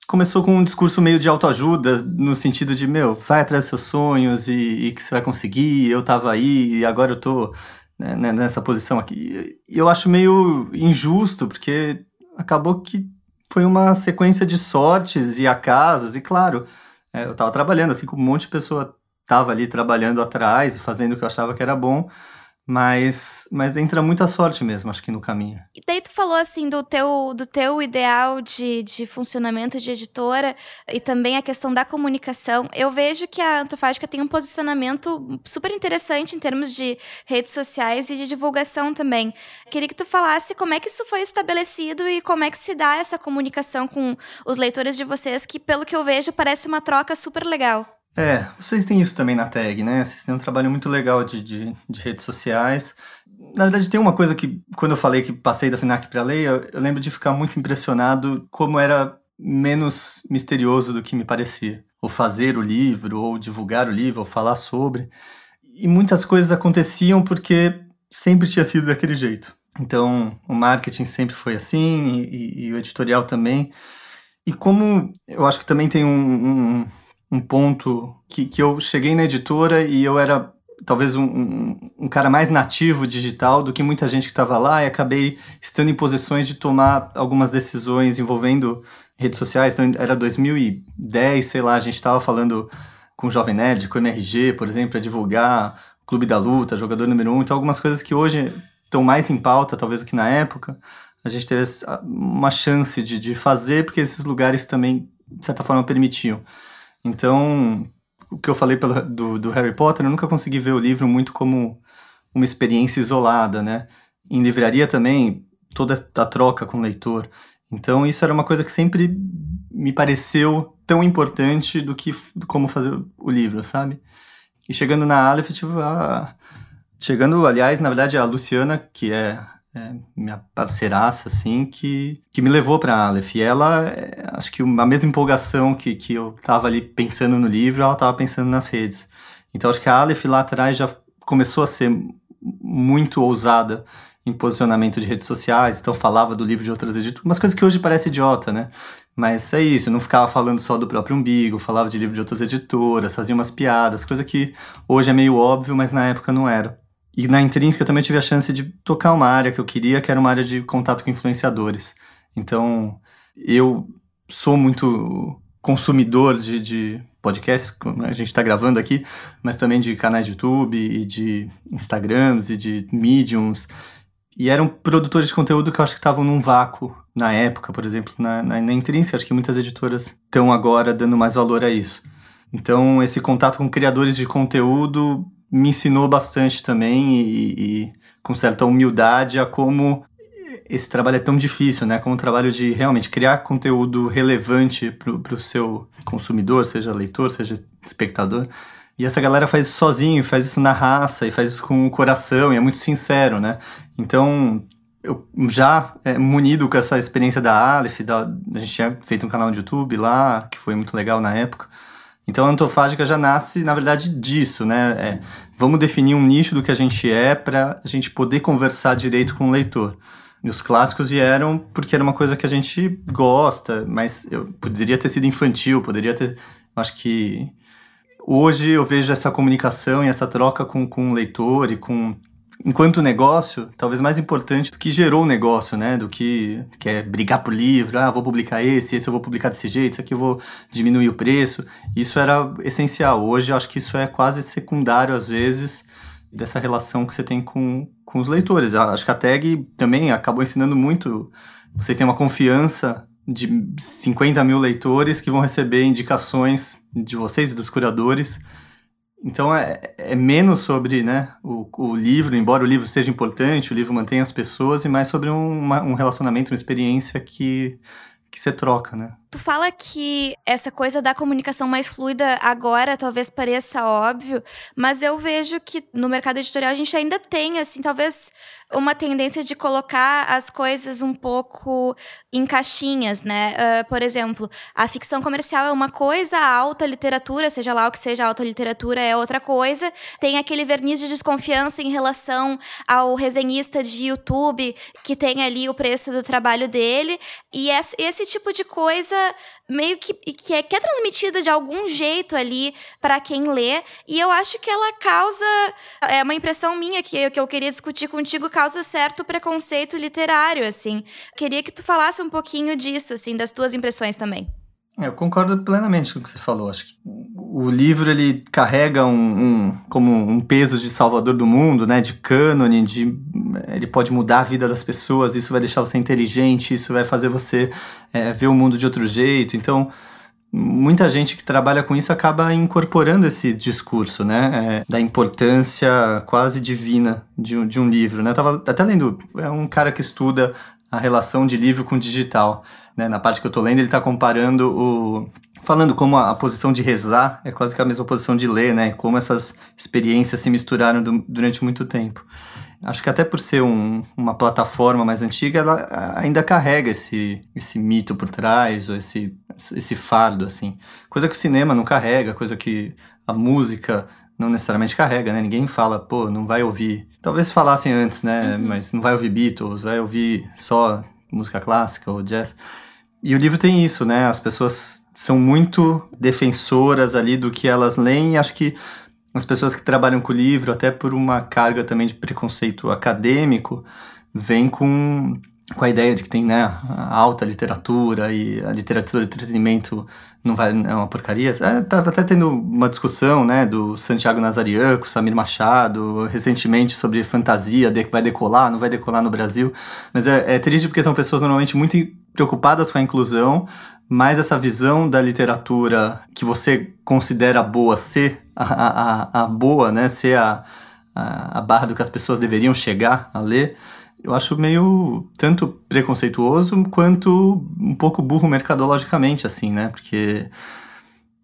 começou com um discurso meio de autoajuda, no sentido de, meu, vai atrás dos seus sonhos e, e que você vai conseguir, eu tava aí e agora eu tô né, né nessa posição aqui. E eu acho meio injusto, porque acabou que foi uma sequência de sortes e acasos, e claro, é, eu estava trabalhando, assim como um monte de pessoa estava ali trabalhando atrás e fazendo o que eu achava que era bom, mas, mas entra muita sorte mesmo, acho que no caminho. E daí tu falou assim do teu, do teu ideal de, de funcionamento de editora e também a questão da comunicação. Eu vejo que a Antofágica tem um posicionamento super interessante em termos de redes sociais e de divulgação também. Queria que tu falasse como é que isso foi estabelecido e como é que se dá essa comunicação com os leitores de vocês, que pelo que eu vejo parece uma troca super legal. É, vocês têm isso também na tag, né? Vocês têm um trabalho muito legal de, de, de redes sociais. Na verdade, tem uma coisa que, quando eu falei que passei da FINAC para a lei, eu, eu lembro de ficar muito impressionado como era menos misterioso do que me parecia. Ou fazer o livro, ou divulgar o livro, ou falar sobre. E muitas coisas aconteciam porque sempre tinha sido daquele jeito. Então, o marketing sempre foi assim, e, e o editorial também. E como eu acho que também tem um, um um ponto que, que eu cheguei na editora e eu era talvez um, um, um, cara mais nativo digital do que muita gente que estava lá e acabei estando em posições de tomar algumas decisões envolvendo redes sociais. Então, era 2010, sei lá, a gente estava falando com o Jovem Nerd, com o MRG, por exemplo, para divulgar Clube da Luta, Jogador Número 1. Um, então, algumas coisas que hoje estão mais em pauta, talvez, do que na época. A gente teve uma chance de, de fazer, porque esses lugares também, de certa forma, permitiam. Então, o que eu falei pelo, do, do Harry Potter, eu nunca consegui ver o livro muito como uma experiência isolada, né? Em livraria também, toda a troca com o leitor. Então, isso era uma coisa que sempre me pareceu tão importante do que como fazer o livro, sabe? E chegando na Aleph, tipo, a... chegando, aliás, na verdade, a Luciana, que é é, minha parceiraça, assim, que, que me levou para Aleph. E ela, é, acho que a mesma empolgação que, que eu estava ali pensando no livro, ela estava pensando nas redes. Então, acho que a Aleph lá atrás já começou a ser muito ousada em posicionamento de redes sociais, então falava do livro de outras editoras, umas coisas que hoje parece idiota, né? Mas é isso, não ficava falando só do próprio umbigo, falava de livro de outras editoras, fazia umas piadas, coisa que hoje é meio óbvio, mas na época não era. E na Intrínseca também tive a chance de tocar uma área que eu queria, que era uma área de contato com influenciadores. Então, eu sou muito consumidor de, de podcasts, como a gente está gravando aqui, mas também de canais de YouTube e de Instagrams e de Mediums. E eram produtores de conteúdo que eu acho que estavam num vácuo na época, por exemplo, na, na, na Intrínseca. Acho que muitas editoras estão agora dando mais valor a isso. Então, esse contato com criadores de conteúdo me ensinou bastante também e, e, com certa humildade a como esse trabalho é tão difícil, né? Como o trabalho de realmente criar conteúdo relevante para o seu consumidor, seja leitor, seja espectador. E essa galera faz isso sozinho, faz isso na raça e faz isso com o coração e é muito sincero, né? Então, eu já é, munido com essa experiência da Aleph, da, a gente tinha feito um canal de YouTube lá, que foi muito legal na época. Então a antofágica já nasce, na verdade, disso, né? É, vamos definir um nicho do que a gente é para a gente poder conversar direito com o leitor. E os clássicos vieram porque era uma coisa que a gente gosta, mas eu poderia ter sido infantil, poderia ter. Acho que hoje eu vejo essa comunicação e essa troca com, com o leitor e com enquanto negócio, talvez mais importante do que gerou o negócio, né? Do que, que é brigar por livro, ah, vou publicar esse, esse eu vou publicar desse jeito, esse aqui eu vou diminuir o preço. Isso era essencial. Hoje eu acho que isso é quase secundário às vezes dessa relação que você tem com, com os leitores. Eu acho que a tag também acabou ensinando muito. Vocês têm uma confiança de 50 mil leitores que vão receber indicações de vocês e dos curadores então é, é menos sobre né, o, o, livro, embora o livro seja importante, o livro mantenha as pessoas, e mais sobre um, uma, um relacionamento, uma experiência que, que você troca, né? Tu fala que essa coisa da comunicação mais fluida agora talvez pareça óbvio, mas eu vejo que no mercado editorial a gente ainda tem, assim, talvez uma tendência de colocar as coisas um pouco em caixinhas, né? Uh, por exemplo, a ficção comercial é uma coisa, a alta literatura, seja lá o que seja a alta literatura, é outra coisa. Tem aquele verniz de desconfiança em relação ao resenhista de YouTube que tem ali o preço do trabalho dele. E esse, esse tipo de coisa meio que, que, é, que é transmitida de algum jeito ali para quem lê. E eu acho que ela causa. É uma impressão minha que, que eu queria discutir contigo, causa certo preconceito literário, assim. Queria que tu falasse um pouquinho disso, assim, das tuas impressões também. É, eu concordo plenamente com o que você falou. Acho que o livro ele carrega um, um, como um peso de salvador do mundo, né? De cânone, de ele pode mudar a vida das pessoas. Isso vai deixar você inteligente. Isso vai fazer você é, ver o mundo de outro jeito. Então muita gente que trabalha com isso acaba incorporando esse discurso, né, é, da importância quase divina de um, de um livro, né? Eu tava até lendo, é um cara que estuda a relação de livro com digital. Né? Na parte que eu estou lendo, ele está comparando o. Falando como a, a, posição de rezar é quase que a mesma posição de ler, né? Como essas experiências se misturaram do, durante muito tempo. Acho que até por ser um, uma plataforma mais antiga, ela ainda carrega esse, esse mito por trás, ou esse, esse fardo, assim. Coisa que o cinema não carrega, coisa que a música não necessariamente carrega, né? Ninguém fala, pô, não vai ouvir. Talvez falassem antes, né? Uhum. Mas não vai ouvir Beatles, vai ouvir só música clássica ou jazz. E o livro tem isso, né? As pessoas são muito defensoras ali do que elas leem. Acho que as pessoas que trabalham com o livro, até por uma carga também de preconceito acadêmico, vêm com, com a ideia de que tem né, alta literatura e a literatura de entretenimento não vai é uma porcaria. É, até tendo uma discussão, né, do Santiago Nazarian com Samir Machado recentemente sobre fantasia, de vai decolar, não vai decolar no Brasil. Mas é, é triste porque são pessoas normalmente muito preocupadas com a inclusão, mas essa visão da literatura que você considera boa ser a, a, a boa, né, ser a, a, a barra do que as pessoas deveriam chegar a ler eu acho meio tanto preconceituoso quanto um pouco burro mercadologicamente, assim, né? Porque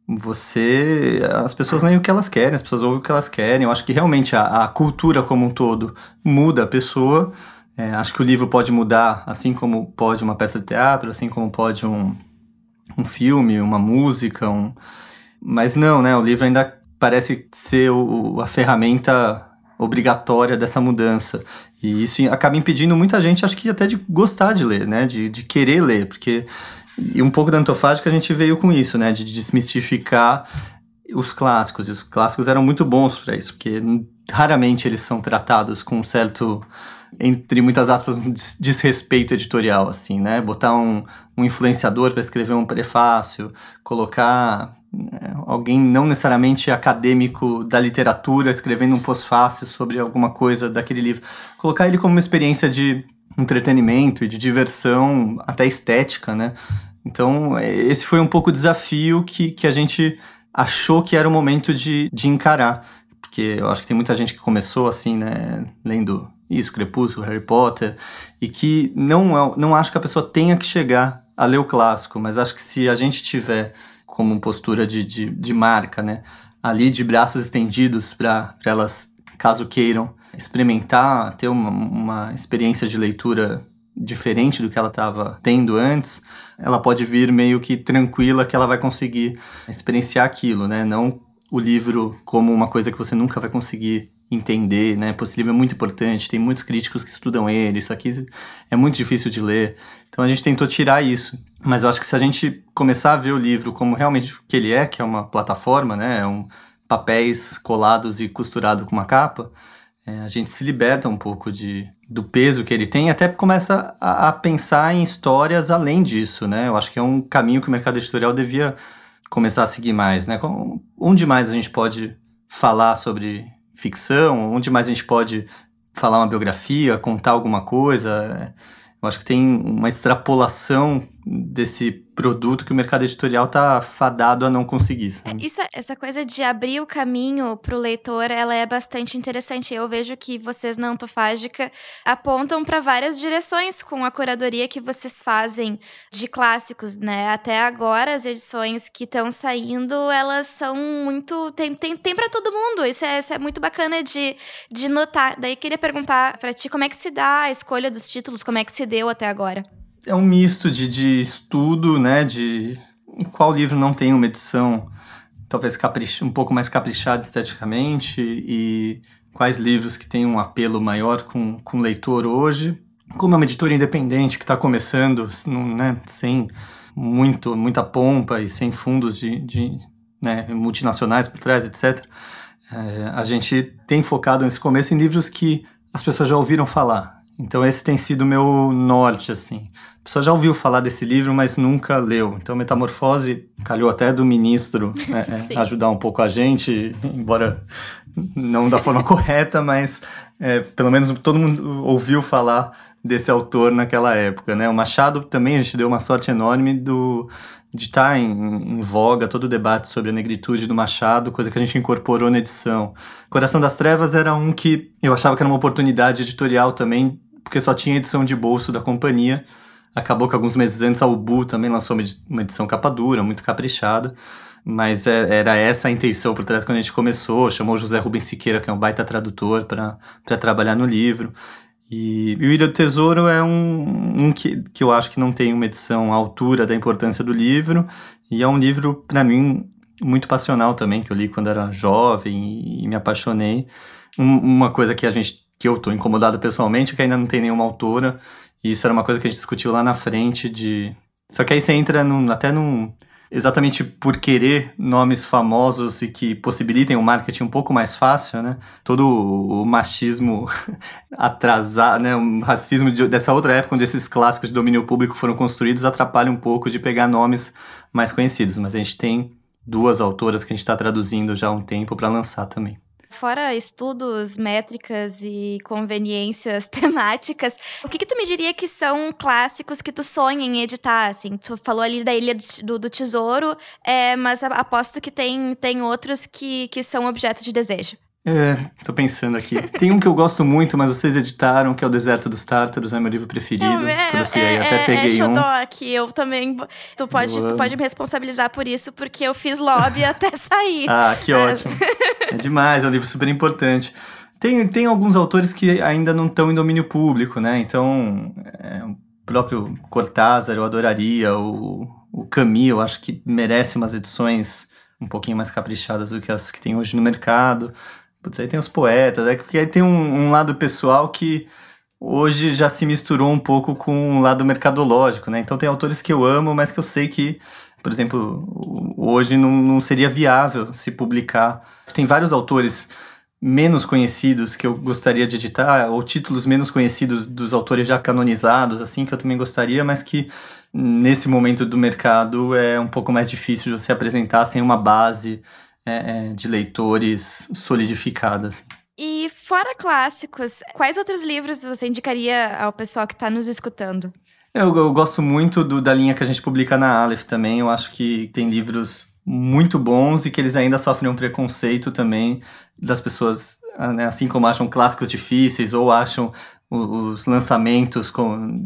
você. As pessoas leem o que elas querem, as pessoas ouvem o que elas querem. Eu acho que realmente a, a cultura como um todo muda a pessoa. É, acho que o livro pode mudar, assim como pode uma peça de teatro, assim como pode um, um filme, uma música, um... mas não, né? O livro ainda parece ser o, a ferramenta obrigatória dessa mudança. E isso acaba impedindo muita gente, acho que até de gostar de ler, né? De, de querer ler, porque. E um pouco da antofágica a gente veio com isso, né? De desmistificar os clássicos. E os clássicos eram muito bons para isso, porque raramente eles são tratados com um certo entre muitas aspas, um desrespeito editorial, assim, né? Botar um, um influenciador para escrever um prefácio, colocar é, alguém não necessariamente acadêmico da literatura escrevendo um pós-fácil sobre alguma coisa daquele livro. Colocar ele como uma experiência de entretenimento e de diversão, até estética, né? Então, é, esse foi um pouco o desafio que, que a gente achou que era o momento de, de encarar. Porque eu acho que tem muita gente que começou assim, né? Lendo isso, Crepúsculo, Harry Potter, e que não, é, não acho que a pessoa tenha que chegar a ler o clássico, mas acho que se a gente tiver como postura de, de, de marca, né? Ali de braços estendidos para elas, caso queiram, experimentar, ter uma, uma experiência de leitura diferente do que ela estava tendo antes, ela pode vir meio que tranquila que ela vai conseguir experienciar aquilo, né? Não o livro como uma coisa que você nunca vai conseguir entender, né? Esse livro é muito importante, tem muitos críticos que estudam ele, isso aqui é muito difícil de ler. Então a gente tentou tirar isso. Mas eu acho que se a gente começar a ver o livro como realmente o que ele é, que é uma plataforma, né? É um papéis colados e costurado com uma capa, é, a gente se liberta um pouco de, do peso que ele tem e até começa a, a, pensar em histórias além disso, né? Eu acho que é um caminho que o mercado editorial devia começar a seguir mais, né? Onde mais a gente pode falar sobre ficção? Onde mais a gente pode falar uma biografia, contar alguma coisa? Eu acho que tem uma extrapolação desse produto que o mercado editorial tá fadado a não conseguir. Sabe? É, isso, essa coisa de abrir o caminho para o leitor, ela é bastante interessante. Eu vejo que vocês na Antofágica apontam para várias direções com a curadoria que vocês fazem de clássicos, né? Até agora as edições que estão saindo, elas são muito tem tem, tem para todo mundo. Isso é, isso é muito bacana de, de notar. Daí queria perguntar para ti como é que se dá a escolha dos títulos, como é que se deu até agora é um misto de, de estudo, né? De qual livro não tem uma edição talvez um pouco mais caprichada esteticamente e quais livros que têm um apelo maior com, com o leitor hoje. Como é uma editora independente que está começando, né, sem muito, muita pompa e sem fundos de, de né, multinacionais por trás, etc., é, a gente tem focado nesse começo em livros que as pessoas já ouviram falar. Então esse tem sido o meu norte, assim pessoa já ouviu falar desse livro, mas nunca leu. Então, Metamorfose calhou até do ministro *laughs* é, é, ajudar um pouco a gente, embora não da forma *laughs* correta, mas é, pelo menos todo mundo ouviu falar desse autor naquela época, né? O Machado também a gente deu uma sorte enorme do de estar tá em, em, voga todo o debate sobre a negritude do Machado, coisa que a gente incorporou na edição. Coração das Trevas era um que eu achava que era uma oportunidade editorial também, porque só tinha edição de bolso da companhia. Acabou que alguns meses antes a Ubu também lançou uma edição capa dura, muito caprichada. Mas é, era essa a intenção por trás quando a gente começou. Chamou José Rubens Siqueira, que é um baita tradutor, para trabalhar no livro. E, e o Ilha do Tesouro é um, um que, que eu acho que não tem uma edição à altura da importância do livro. E é um livro, para mim, muito passional também, que eu li quando era jovem e, e me apaixonei. Um, uma coisa que a gente que eu estou incomodado pessoalmente é que ainda não tem nenhuma autora e isso era uma coisa que a gente discutiu lá na frente de. Só que aí você entra num, até num. Exatamente por querer nomes famosos e que possibilitem um marketing um pouco mais fácil, né? Todo o machismo *laughs* atrasado, né? O racismo de, dessa outra época, onde esses clássicos de domínio público foram construídos, atrapalha um pouco de pegar nomes mais conhecidos. Mas a gente tem duas autoras que a gente está traduzindo já há um tempo para lançar também. Fora estudos, métricas e conveniências *laughs* temáticas, o que, que tu me diria que são clássicos que tu sonha em editar? Assim, tu falou ali da Ilha do, do Tesouro, é, mas aposto que tem, tem outros que, que são objeto de desejo. É, tô pensando aqui. Tem um que eu gosto muito, mas vocês editaram, que é o Deserto dos Tártaros, é meu livro preferido. É, Quando eu fui aí, é, até peguei é um. aqui, eu também. Tu pode, tu pode me responsabilizar por isso, porque eu fiz lobby *laughs* até sair. Ah, que ótimo. é demais, é um livro super importante. Tem, tem alguns autores que ainda não estão em domínio público, né? Então, é, o próprio Cortázar eu adoraria, o, o Camus eu acho que merece umas edições um pouquinho mais caprichadas do que as que tem hoje no mercado. Putz, aí tem os poetas, é porque aí tem um, um, lado pessoal que hoje já se misturou um pouco com o lado mercadológico, né? Então tem autores que eu amo, mas que eu sei que, por exemplo, hoje não, não seria viável se publicar. Tem vários autores menos conhecidos que eu gostaria de editar, ou títulos menos conhecidos dos autores já canonizados, assim, que eu também gostaria, mas que nesse momento do mercado é um pouco mais difícil de você apresentar sem uma base é, é, de leitores solidificadas. E fora clássicos, quais outros livros você indicaria ao pessoal que está nos escutando? Eu, eu gosto muito do, da linha que a gente publica na Aleph também. Eu acho que tem livros muito bons e que eles ainda sofrem um preconceito também das pessoas, ah, né, assim como acham clássicos difíceis ou acham os lançamentos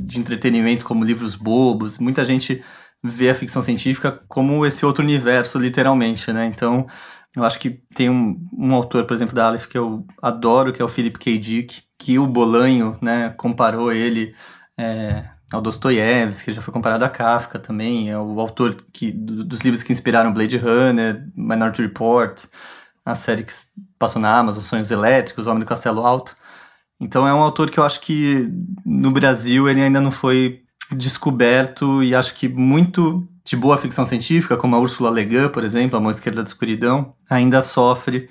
de entretenimento como livros bobos. Muita gente ver a ficção científica como esse outro universo, literalmente, né? Então, eu acho que tem um, um autor, por exemplo, da Aleph que eu adoro, que é o Philip K. Dick, que o Bolanho, né, comparou ele é, ao Dostoiévski, que já foi comparado a Kafka também, é o autor que, do, dos livros que inspiraram Blade Runner, Minority Report, a série que passou na Amazon, Sonhos Elétricos, Homem do Castelo Alto. Então é um autor que eu acho que no Brasil ele ainda não foi descoberto e acho que muito de boa ficção científica, como a Ursula Le Guin, por exemplo, A Mão Esquerda da Escuridão, ainda sofre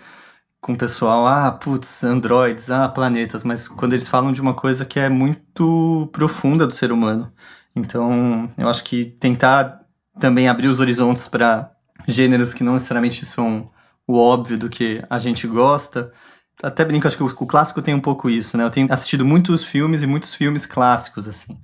com o pessoal, ah, putz, androides, ah, planetas, mas quando eles falam de uma coisa que é muito profunda do ser humano. Então, eu acho que tentar também abrir os horizontes para gêneros que não necessariamente são o óbvio do que a gente gosta. Até brinco, acho que o clássico tem um pouco isso, né? Eu tenho assistido muitos filmes e muitos filmes clássicos, assim.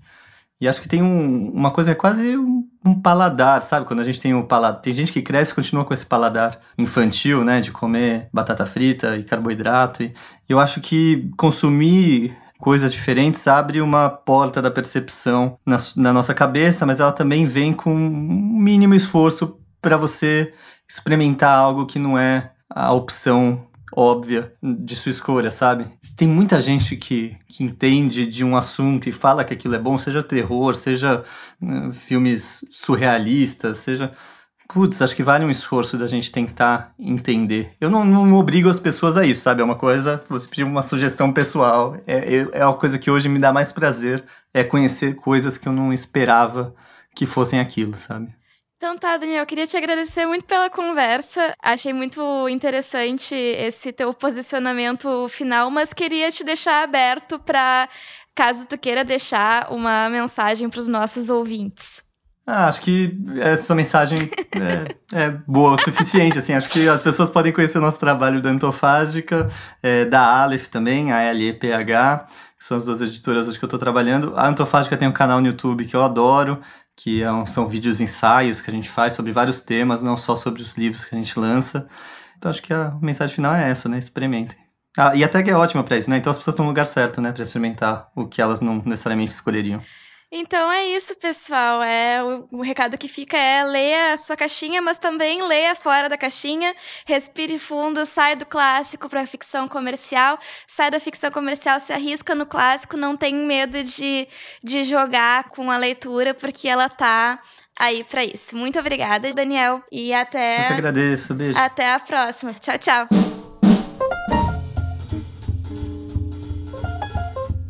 E acho que tem um, uma coisa quase um, um, paladar, sabe? Quando a gente tem o um paladar. Tem gente que cresce e continua com esse paladar infantil, né? De comer batata frita e carboidrato. E eu acho que consumir coisas diferentes abre uma porta da percepção na, na nossa cabeça, mas ela também vem com um mínimo esforço para você experimentar algo que não é a opção óbvia de sua escolha, sabe? Tem muita gente que, que entende de um assunto e fala que aquilo é bom, seja terror, seja uh, filmes surrealistas, seja. Putz, acho que vale um esforço da gente tentar entender. Eu não, não obrigo as pessoas a isso, sabe? É uma coisa, você pediu uma sugestão pessoal. É, é uma coisa que hoje me dá mais prazer, é conhecer coisas que eu não esperava que fossem aquilo, sabe? Então tá, Daniel, eu queria te agradecer muito pela conversa. Achei muito interessante esse teu posicionamento final, mas queria te deixar aberto para caso tu queira deixar uma mensagem para os nossos ouvintes. Ah, acho que essa mensagem é, é, boa o suficiente, assim, acho que as pessoas podem conhecer o nosso trabalho da Antofágica, é, da Aleph também, a L-E-P-H, que são as duas editoras hoje que eu estou trabalhando. A Antofágica tem um canal no YouTube que eu adoro, que é são vídeos ensaios que a gente faz sobre vários temas, não só sobre os livros que a gente lança. Então acho que a mensagem final é essa, né? Experimentem. Ah, e a tag é ótima para isso, né? Então as pessoas estão no lugar certo, né? Para experimentar o que elas não necessariamente escolheriam. Então é isso, pessoal. É o, o, recado que fica é leia a sua caixinha, mas também leia fora da caixinha. Respire fundo, sai do clássico para a ficção comercial, sai da ficção comercial, se arrisca no clássico, não tem medo de, de jogar com a leitura, porque ela tá aí para isso. Muito obrigada, Daniel, e até. Eu que agradeço, beijo. Até a próxima. Tchau, tchau.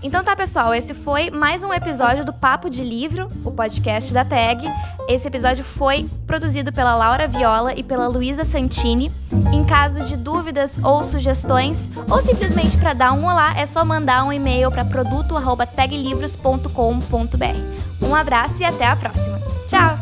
Então tá, pessoal, esse foi mais um episódio do Papo de Livro, o podcast da Tag. Esse episódio foi produzido pela Laura Viola e pela Luísa Santini. Em caso de dúvidas ou sugestões, ou simplesmente para dar um olá, é só mandar um e-mail para produto@taglivros.com.br. Um abraço e até a próxima. Tchau.